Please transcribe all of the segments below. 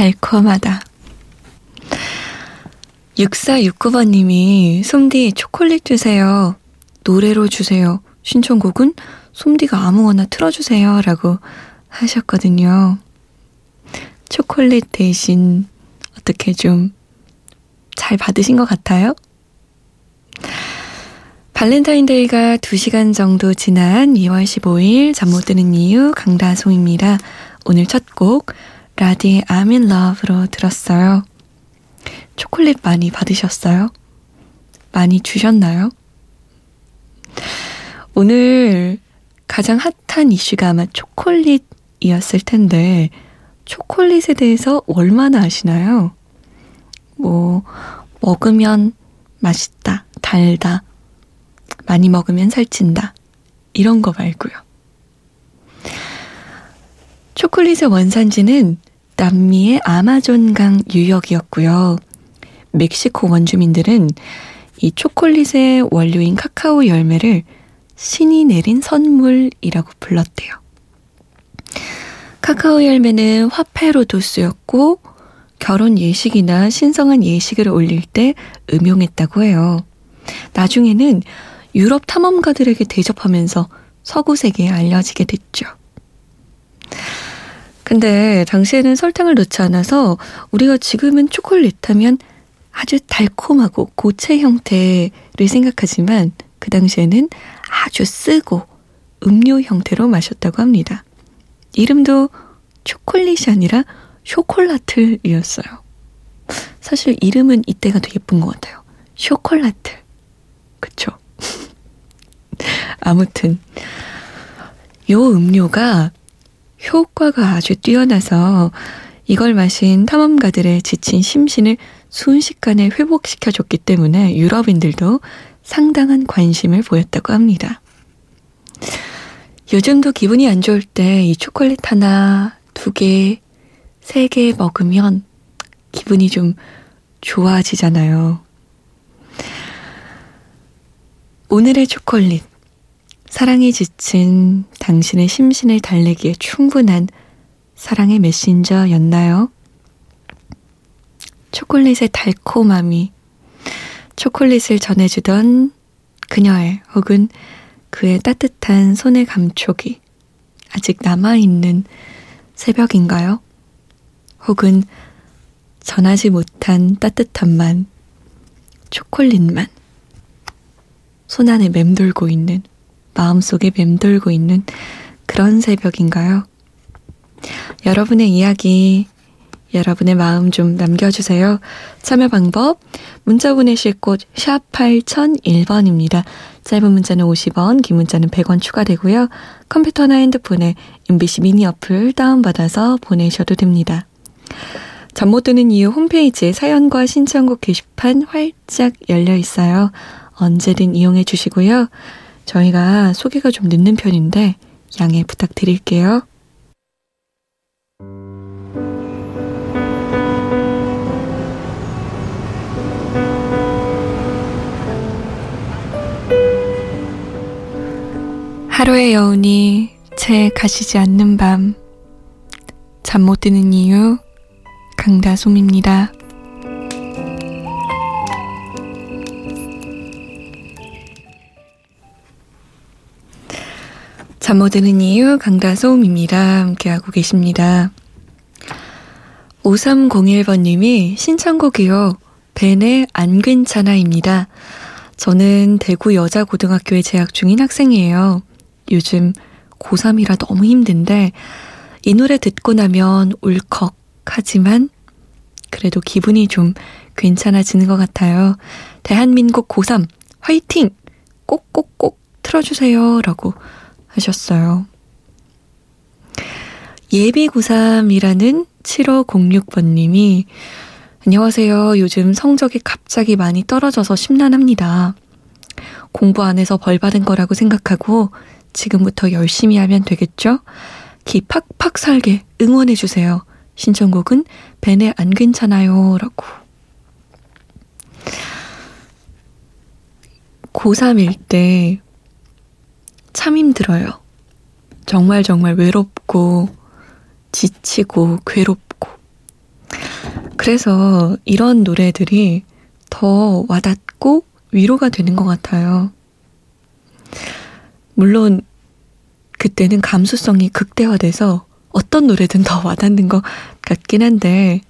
달콤하다. 6469번님이 솜디 초콜릿 주세요. 노래로 주세요. 신청곡은 솜디가 아무거나 틀어주세요. 라고 하셨거든요. 초콜릿 대신 어떻게 좀 잘 받으신 것 같아요? 발렌타인데이가 2시간 정도 지난 2월 15일 잠 못 드는 이유 강다솜입니다. 오늘 첫 곡 라디의 I'm in love로 들었어요. 초콜릿 많이 받으셨어요? 많이 주셨나요? 오늘 가장 핫한 이슈가 아마 초콜릿이었을 텐데, 초콜릿에 대해서 얼마나 아시나요? 뭐, 먹으면 맛있다, 달다, 많이 먹으면 살찐다, 이런 거 말고요. 초콜릿의 원산지는 남미의 아마존강 유역이었고요. 멕시코 원주민들은 이 초콜릿의 원료인 카카오 열매를 신이 내린 선물이라고 불렀대요. 카카오 열매는 화폐로도 쓰였고 결혼 예식이나 신성한 예식을 올릴 때 음용했다고 해요. 나중에는 유럽 탐험가들에게 대접하면서 서구 세계에 알려지게 됐죠. 근데 당시에는 설탕을 넣지 않아서 우리가 지금은 초콜릿 하면 아주 달콤하고 고체 형태를 생각하지만 그 당시에는 아주 쓰고 음료 형태로 마셨다고 합니다. 이름도 초콜릿이 아니라 쇼콜라틀이었어요. 사실 이름은 이때가 더 예쁜 것 같아요. 쇼콜라틀. 그쵸? 아무튼 요 음료가 효과가 아주 뛰어나서 이걸 마신 탐험가들의 지친 심신을 순식간에 회복시켜줬기 때문에 유럽인들도 상당한 관심을 보였다고 합니다. 요즘도 기분이 안 좋을 때 이 초콜릿 하나, 두 개, 세 개 먹으면 기분이 좀 좋아지잖아요. 오늘의 초콜릿. 사랑에 지친 당신의 심신을 달래기에 충분한 사랑의 메신저였나요? 초콜릿의 달콤함이 초콜릿을 전해주던 그녀의 혹은 그의 따뜻한 손의 감촉이 아직 남아있는 새벽인가요? 혹은 전하지 못한 따뜻함만, 초콜릿만 손 안에 맴돌고 있는 마음속에 맴돌고 있는 그런 새벽인가요? 여러분의 이야기, 여러분의 마음 좀 남겨주세요. 참여 방법, 문자 보내실 곳, 샵 8001번입니다. 짧은 문자는 50원, 긴 문자는 100원 추가되고요. 컴퓨터나 핸드폰에 MBC 미니 어플 다운받아서 보내셔도 됩니다. 잠 못 드는 이유 홈페이지에 사연과 신청곡 게시판 활짝 열려 있어요. 언제든 이용해 주시고요. 저희가 소개가 좀 늦는 편인데 양해 부탁드릴게요. 하루의 여운이 채 가시지 않는 밤. 잠 못 드는 이유, 강다솜입니다. 잠 못 드는 이유 강다솜입니다. 함께하고 계십니다. 5301번님이 신청곡이요. 벤의 안 괜찮아입니다. 저는 대구 여자고등학교에 재학 중인 학생이에요. 요즘 고3이라 너무 힘든데 이 노래 듣고 나면 울컥 하지만 그래도 기분이 좀 괜찮아지는 것 같아요. 대한민국 고3 화이팅! 꼭꼭꼭 틀어주세요. 라고 하셨어요. 예비고3이라는 7506번님이 안녕하세요. 요즘 성적이 갑자기 많이 떨어져서 심란합니다. 공부 안 해서 벌 받은 거라고 생각하고 지금부터 열심히 하면 되겠죠? 기 팍팍 살게 응원해주세요. 신청곡은 벤의 안 괜찮아요. 라고. 고3일 때 참 힘들어요. 정말 정말 외롭고 지치고 괴롭고. 그래서 이런 노래들이 더 와닿고 위로가 되는 것 같아요. 물론 그때는 감수성이 극대화돼서 어떤 노래든 더 와닿는 것 같긴 한데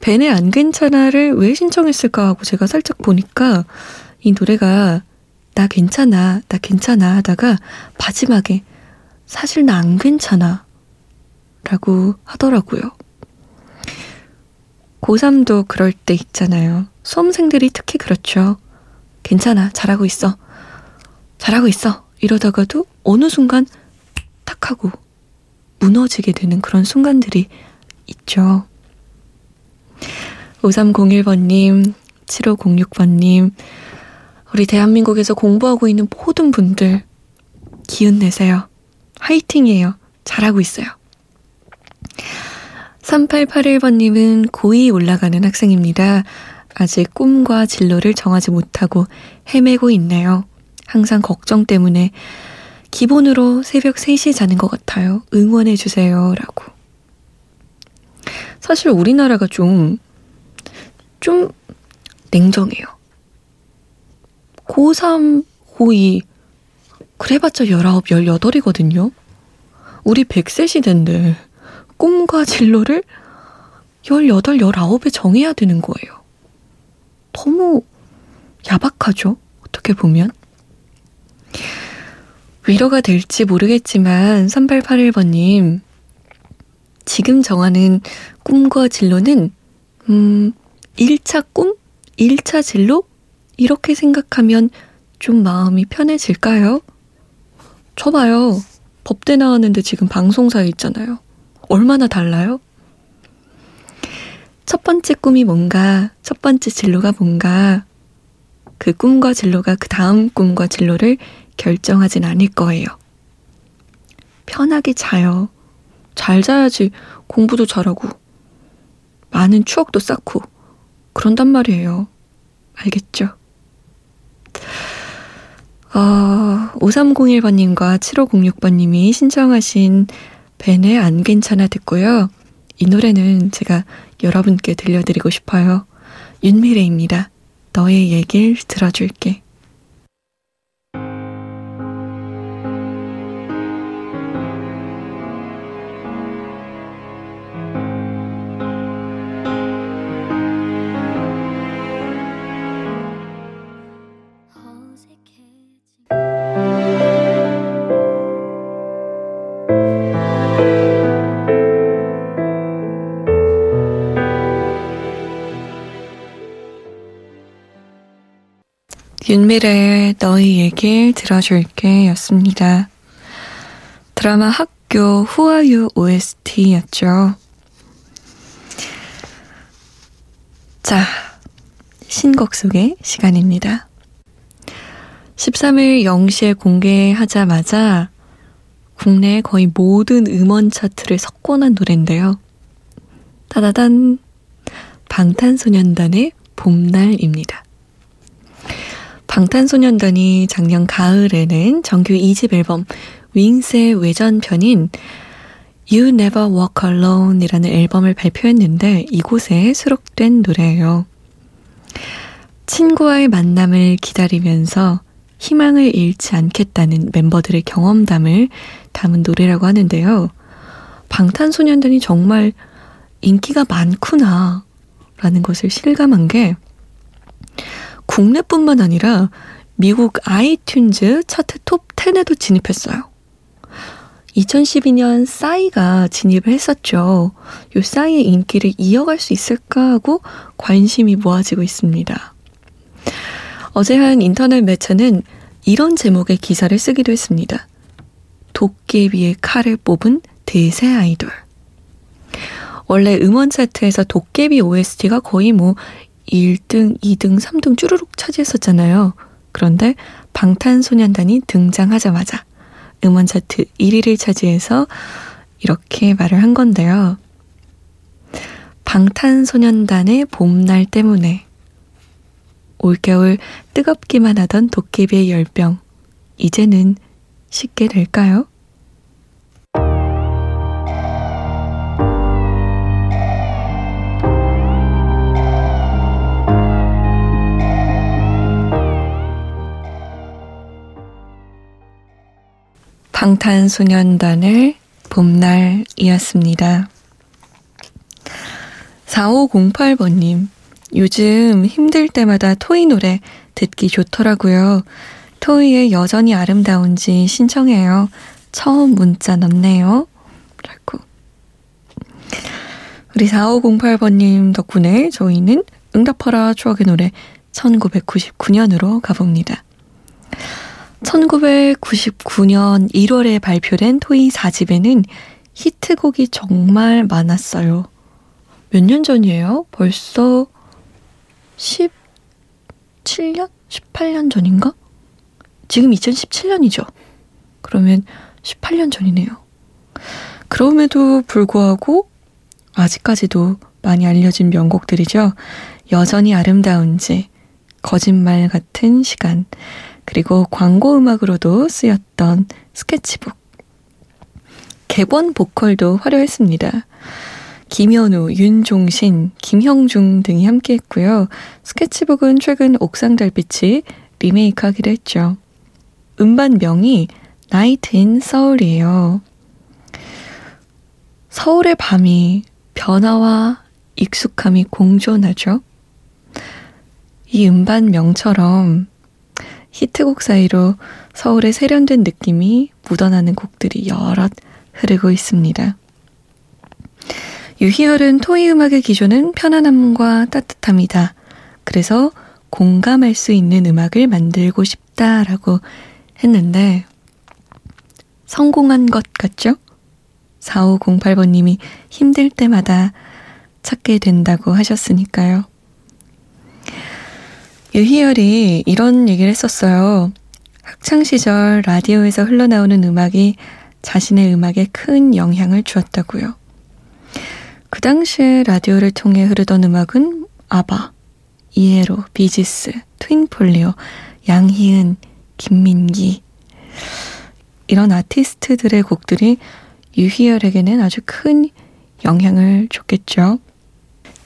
벤의 안 괜찮아를 왜 신청했을까 하고 제가 살짝 보니까 이 노래가 나 괜찮아, 나 괜찮아 하다가 마지막에 사실 나 안 괜찮아 라고 하더라고요. 고3도 그럴 때 있잖아요. 수험생들이 특히 그렇죠. 괜찮아, 잘하고 있어. 잘하고 있어. 이러다가도 어느 순간 탁 하고 무너지게 되는 그런 순간들이 있죠. 5301번님, 7506번님, 우리 대한민국에서 공부하고 있는 모든 분들, 기운 내세요. 화이팅이에요. 잘하고 있어요. 3881번님은 고2 올라가는 학생입니다. 아직 꿈과 진로를 정하지 못하고 헤매고 있네요. 항상 걱정 때문에 기본으로 새벽 3시에 자는 것 같아요. 응원해주세요. 라고. 사실 우리나라가 좀, 좀 냉정해요. 고3, 고2, 그래봤자 19, 18이거든요. 우리 100세 시대인데 꿈과 진로를 18, 19에 정해야 되는 거예요. 너무 야박하죠? 어떻게 보면. 위로가 될지 모르겠지만 3881번님 지금 정하는 꿈과 진로는 음 1차 꿈? 1차 진로? 이렇게 생각하면 좀 마음이 편해질까요? 저 봐요. 법대 나왔는데 지금 방송사에 있잖아요. 얼마나 달라요? 첫 번째 꿈이 뭔가, 첫 번째 진로가 뭔가, 그 꿈과 진로가 그 다음 꿈과 진로를 결정하진 않을 거예요. 편하게 자요. 잘 자야지 공부도 잘하고, 많은 추억도 쌓고, 그런단 말이에요. 알겠죠? 어, 5301번님과 7506번님이 신청하신 벤의 안 괜찮아 듣고요. 이 노래는 제가 여러분께 들려드리고 싶어요. 윤미래입니다. 너의 얘길 들어줄게. 윤미래의 너희 얘길 들어줄게 였습니다. 드라마 학교 후아유 OST였죠. 자, 신곡 소개 시간입니다. 13일 0시에 공개하자마자 국내 거의 모든 음원 차트를 석권한 노래인데요. 따다단 방탄소년단의 봄날입니다. 방탄소년단이 작년 가을에는 정규 2집 앨범 윙스의 외전편인 You Never Walk Alone 이라는 앨범을 발표했는데 이곳에 수록된 노래예요. 친구와의 만남을 기다리면서 희망을 잃지 않겠다는 멤버들의 경험담을 담은 노래라고 하는데요. 방탄소년단이 정말 인기가 많구나 라는 것을 실감한 게 국내뿐만 아니라 미국 아이튠즈 차트 톱 10에도 진입했어요. 2012년 싸이가 진입을 했었죠. 요 싸이의 인기를 이어갈 수 있을까 하고 관심이 모아지고 있습니다. 어제 한 인터넷 매체는 이런 제목의 기사를 쓰기도 했습니다. 도깨비의 칼을 뽑은 대세 아이돌. 원래 음원 차트에서 도깨비 OST가 거의 뭐 1등, 2등, 3등 쭈루룩 차지했었잖아요. 그런데 방탄소년단이 등장하자마자 음원 차트 1위를 차지해서 이렇게 말을 한 건데요. 방탄소년단의 봄날 때문에 올겨울 뜨겁기만 하던 도깨비의 열병, 이제는 식게 될까요? 방탄소년단의 봄날이었습니다. 4508번님, 요즘 힘들 때마다 토이 노래 듣기 좋더라고요. 토이의 여전히 아름다운지 신청해요. 처음 문자 넣네요. 라고. 우리 4508번님 덕분에 저희는 응답하라 추억의 노래 1999년으로 가봅니다. 1999년 1월에 발표된 토이 4집에는 히트곡이 정말 많았어요. 몇 년 전이에요? 벌써 17년? 18년 전인가? 지금 2017년이죠. 그러면 18년 전이네요. 그럼에도 불구하고 아직까지도 많이 알려진 명곡들이죠. 여전히 아름다운지, 거짓말 같은 시간, 그리고 광고 음악으로도 쓰였던 스케치북. 객원 보컬도 화려했습니다. 김현우, 윤종신, 김형중 등이 함께했고요. 스케치북은 최근 옥상 달빛이 리메이크하기도 했죠. 음반명이 나이트 인 서울이에요. 서울의 밤이 변화와 익숙함이 공존하죠. 이 음반명처럼 히트곡 사이로 서울의 세련된 느낌이 묻어나는 곡들이 여럿 흐르고 있습니다. 유희열은 토이 음악의 기조는 편안함과 따뜻함이다. 그래서 공감할 수 있는 음악을 만들고 싶다라고 했는데 성공한 것 같죠? 4508번님이 힘들 때마다 찾게 된다고 하셨으니까요. 유희열이 이런 얘기를 했었어요. 학창시절 라디오에서 흘러나오는 음악이 자신의 음악에 큰 영향을 주었다고요. 그 당시에 라디오를 통해 흐르던 음악은 아바, 이에로, 비지스, 트윈폴리오, 양희은, 김민기 이런 아티스트들의 곡들이 유희열에게는 아주 큰 영향을 줬겠죠.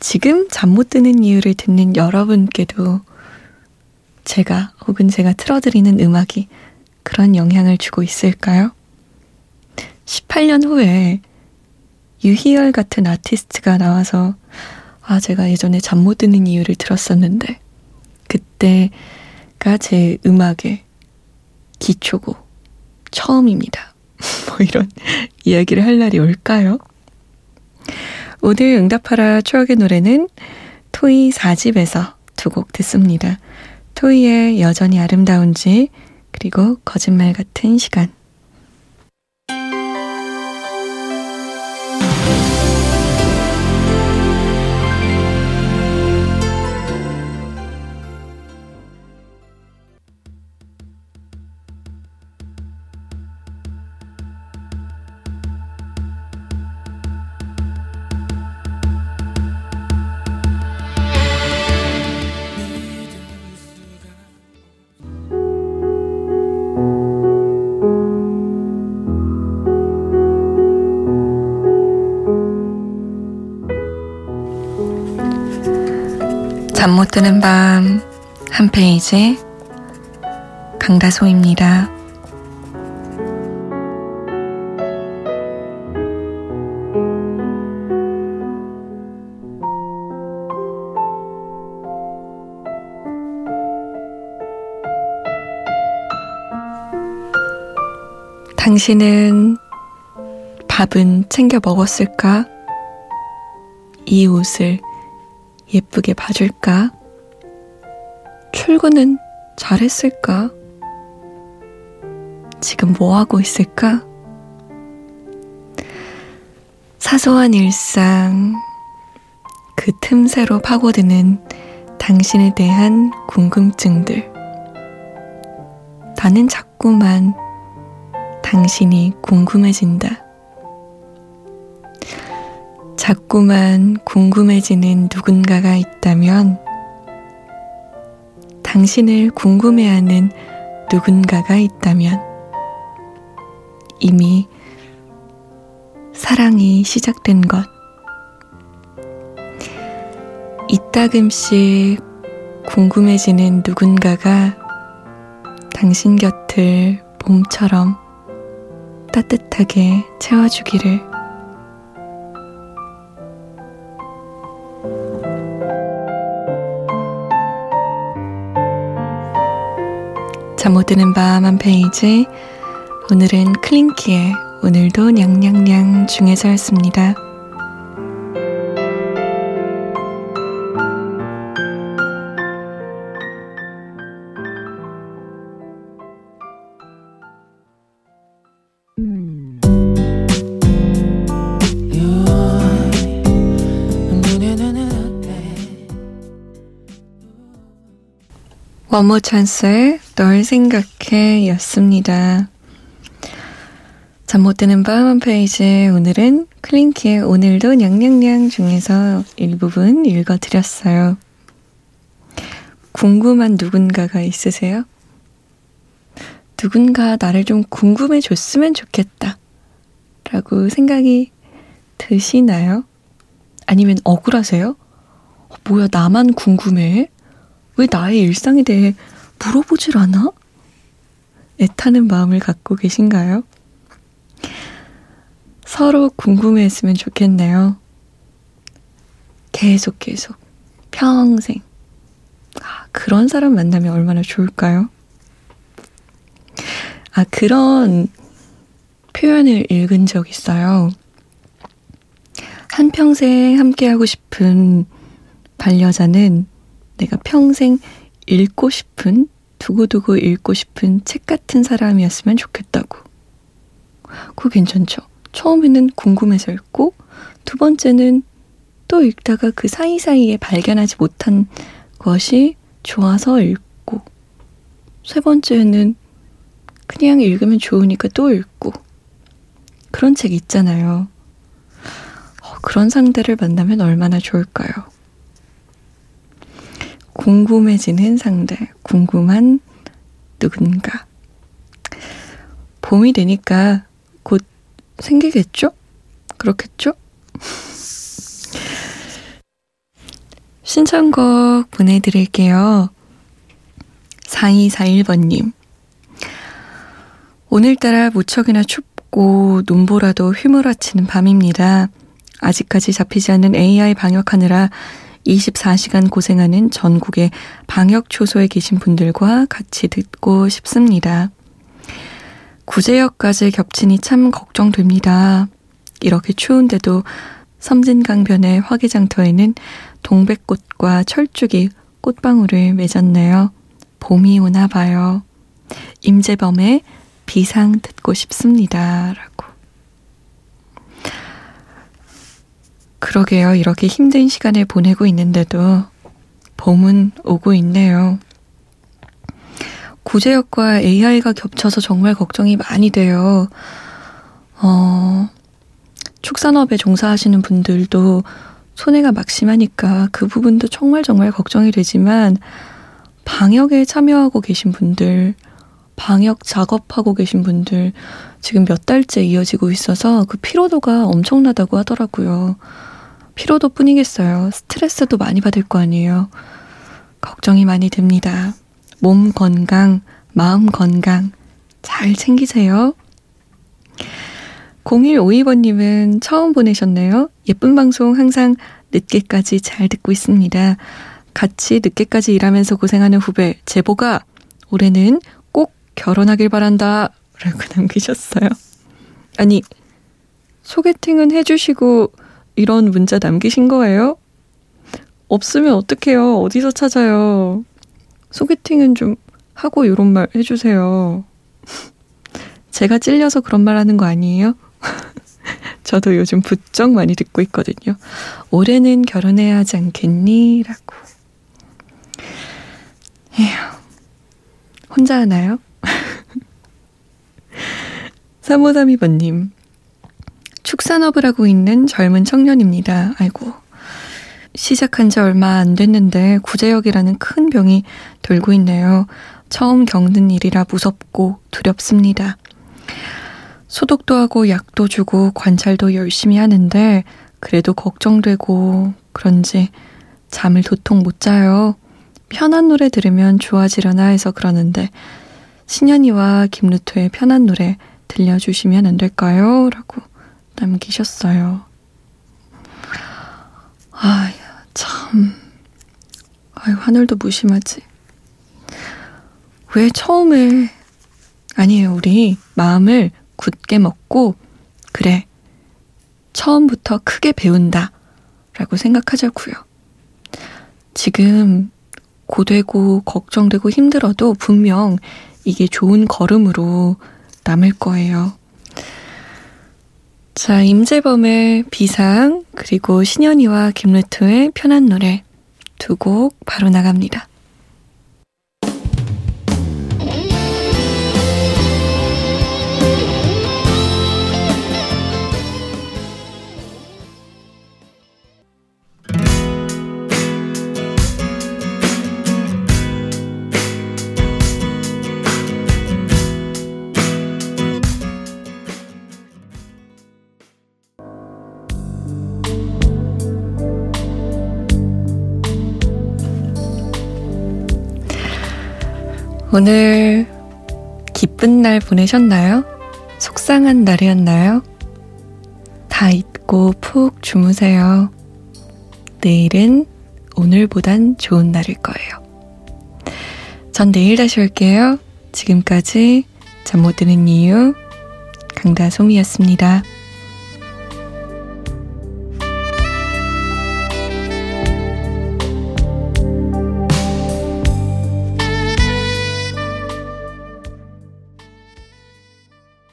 지금 잠 못 드는 이유를 듣는 여러분께도 제가 혹은 제가 틀어드리는 음악이 그런 영향을 주고 있을까요? 18년 후에 유희열 같은 아티스트가 나와서 아, 제가 예전에 잠 못 드는 이유를 들었었는데 그때가 제 음악의 기초고 처음입니다. 뭐 이런 이야기를 할 날이 올까요? 오늘 응답하라 추억의 노래는 토이 4집에서 두 곡 듣습니다. 토이의 여전히 아름다운지 그리고 거짓말 같은 시간 잠 못 드는 밤 한 페이지 강다소입니다. 당신은 밥은 챙겨 먹었을까? 이 옷을 예쁘게 봐줄까? 출근은 잘했을까? 지금 뭐 하고 있을까? 사소한 일상, 그 틈새로 파고드는 당신에 대한 궁금증들. 나는 자꾸만 당신이 궁금해진다. 자꾸만 궁금해지는 누군가가 있다면 당신을 궁금해하는 누군가가 있다면 이미 사랑이 시작된 것. 이따금씩 궁금해지는 누군가가 당신 곁을 봄처럼 따뜻하게 채워주기를. 잠 못 드는 밤 한 페이지. 오늘은 클린키의 오늘도 냥냥냥 중에서였습니다. 원모어찬스의 널 생각해 였습니다. 잠 못 드는 밤 한 페이지 오늘은 클린키의 오늘도 냥냥냥 중에서 일부분 읽어드렸어요. 궁금한 누군가가 있으세요? 누군가 나를 좀 궁금해 줬으면 좋겠다. 라고 생각이 드시나요? 아니면 억울하세요? 어, 뭐야, 나만 궁금해? 왜 나의 일상에 대해 물어보질 않아? 애타는 마음을 갖고 계신가요? 서로 궁금해했으면 좋겠네요. 계속 계속 평생 아, 그런 사람 만나면 얼마나 좋을까요? 아 그런 표현을 읽은 적 있어요. 한평생 함께하고 싶은 반려자는 내가 평생 읽고 싶은, 두고두고 읽고 싶은 책 같은 사람이었으면 좋겠다고. 그거 괜찮죠? 처음에는 궁금해서 읽고, 두 번째는 또 읽다가 그 사이사이에 발견하지 못한 것이 좋아서 읽고, 세 번째는 그냥 읽으면 좋으니까 또 읽고, 그런 책 있잖아요. 어, 그런 상대를 만나면 얼마나 좋을까요? 궁금해지는 상대, 궁금한 누군가. 봄이 되니까 곧 생기겠죠? 그렇겠죠? 신청곡 보내드릴게요. 4241번님. 오늘따라 무척이나 춥고 눈보라도 휘몰아치는 밤입니다. 아직까지 잡히지 않는 AI 방역하느라 24시간 고생하는 전국의 방역 초소에 계신 분들과 같이 듣고 싶습니다. 구제역까지 겹치니 참 걱정됩니다. 이렇게 추운데도 섬진강변의 화기장터에는 동백꽃과 철쭉이 꽃방울을 맺었네요. 봄이 오나 봐요. 임재범의 비상 듣고 싶습니다. 라고. 그러게요. 이렇게 힘든 시간을 보내고 있는데도 봄은 오고 있네요. 구제역과 AI가 겹쳐서 정말 걱정이 많이 돼요. 어, 축산업에 종사하시는 분들도 손해가 막심하니까 그 부분도 정말 정말 걱정이 되지만 방역에 참여하고 계신 분들, 방역 작업하고 계신 분들 지금 몇 달째 이어지고 있어서 그 피로도가 엄청나다고 하더라고요. 피로도 뿐이겠어요. 스트레스도 많이 받을 거 아니에요. 걱정이 많이 됩니다. 몸 건강, 마음 건강 잘 챙기세요. 0152번님은 처음 보내셨네요. 예쁜 방송 항상 늦게까지 잘 듣고 있습니다. 같이 늦게까지 일하면서 고생하는 후배 제보가 올해는 꼭 결혼하길 바란다 라고 남기셨어요. 아니 소개팅은 해주시고 이런 문자 남기신 거예요? 없으면 어떡해요? 어디서 찾아요? 소개팅은 좀 하고 이런 말 해주세요. 제가 찔려서 그런 말 하는 거 아니에요? 저도 요즘 부쩍 많이 듣고 있거든요. 올해는 결혼해야 하지 않겠니? 라고. 에휴. 혼자 하나요? 3532번님. 축산업을 하고 있는 젊은 청년입니다. 아이고. 시작한 지 얼마 안 됐는데 구제역이라는 큰 병이 돌고 있네요. 처음 겪는 일이라 무섭고 두렵습니다. 소독도 하고 약도 주고 관찰도 열심히 하는데 그래도 걱정되고 그런지 잠을 도통 못 자요. 편한 노래 들으면 좋아지려나 해서 그러는데 신현이와 김루토의 편한 노래 들려주시면 안 될까요? 라고 남기셨어요. 아, 참. 아유, 하늘도 무심하지. 왜 처음에, 아니에요, 우리 마음을 굳게 먹고, 그래, 처음부터 크게 배운다. 라고 생각하자고요. 지금 고되고 걱정되고 힘들어도 분명 이게 좋은 걸음으로 남을 거예요. 자, 임재범의 비상, 그리고 신현이와 김루트의 편한 노래 두 곡 바로 나갑니다. 오늘 기쁜 날 보내셨나요? 속상한 날이었나요? 다 잊고 푹 주무세요. 내일은 오늘보단 좋은 날일 거예요. 전 내일 다시 올게요. 지금까지 잠 못 드는 이유 강다솜이었습니다.